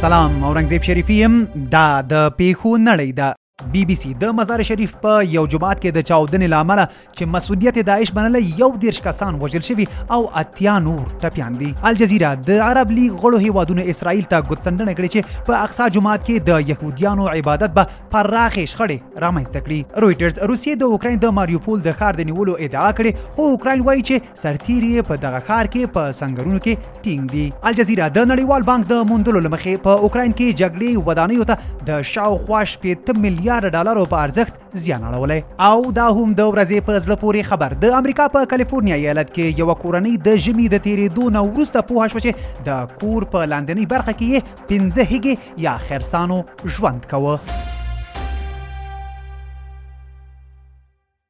سلام اورنګزیب شریفی يم دا د پیښو نړۍ ده بي بي سي د مزار شریف په یو جماعت کې د چاودنې لامل چې مسولیت داعش بنل یو دیرش کسان وژل شوي او اتیا نور ټپیان دي الجزیره د عرب لیګ غړو هیوادونو اسرائیل ته ګوتڅنډنه کړې چې په اقصا جماعت کې د يهوديانو عبادت به پراخې شخړې رامنځته کړي رويټرز روسیې د اوکراین د ماریوپول د ښار د نیولو ادعا کړې خو اوکراین وایي چې سرتیري یې په دغه ښار کې په سنګرونو کې ټینګ دي الجزیره د نړیوال بانک د موندلو لمخې په اوکراین کې جګړې ودانیو ته د شاوخوا شپېته میلیارډ ډالرو په ارزښت زیان اړولی او دا هم د ورځې په زړه پورې خبر د امریکا په کالیفورنیا ایالت کې یو کورنۍ د ژمي د تیریدو نه وروسته پوه شو چې د کور په لاندنۍ برخه کې پنځه هیګې یا خرسانو ژوند کوه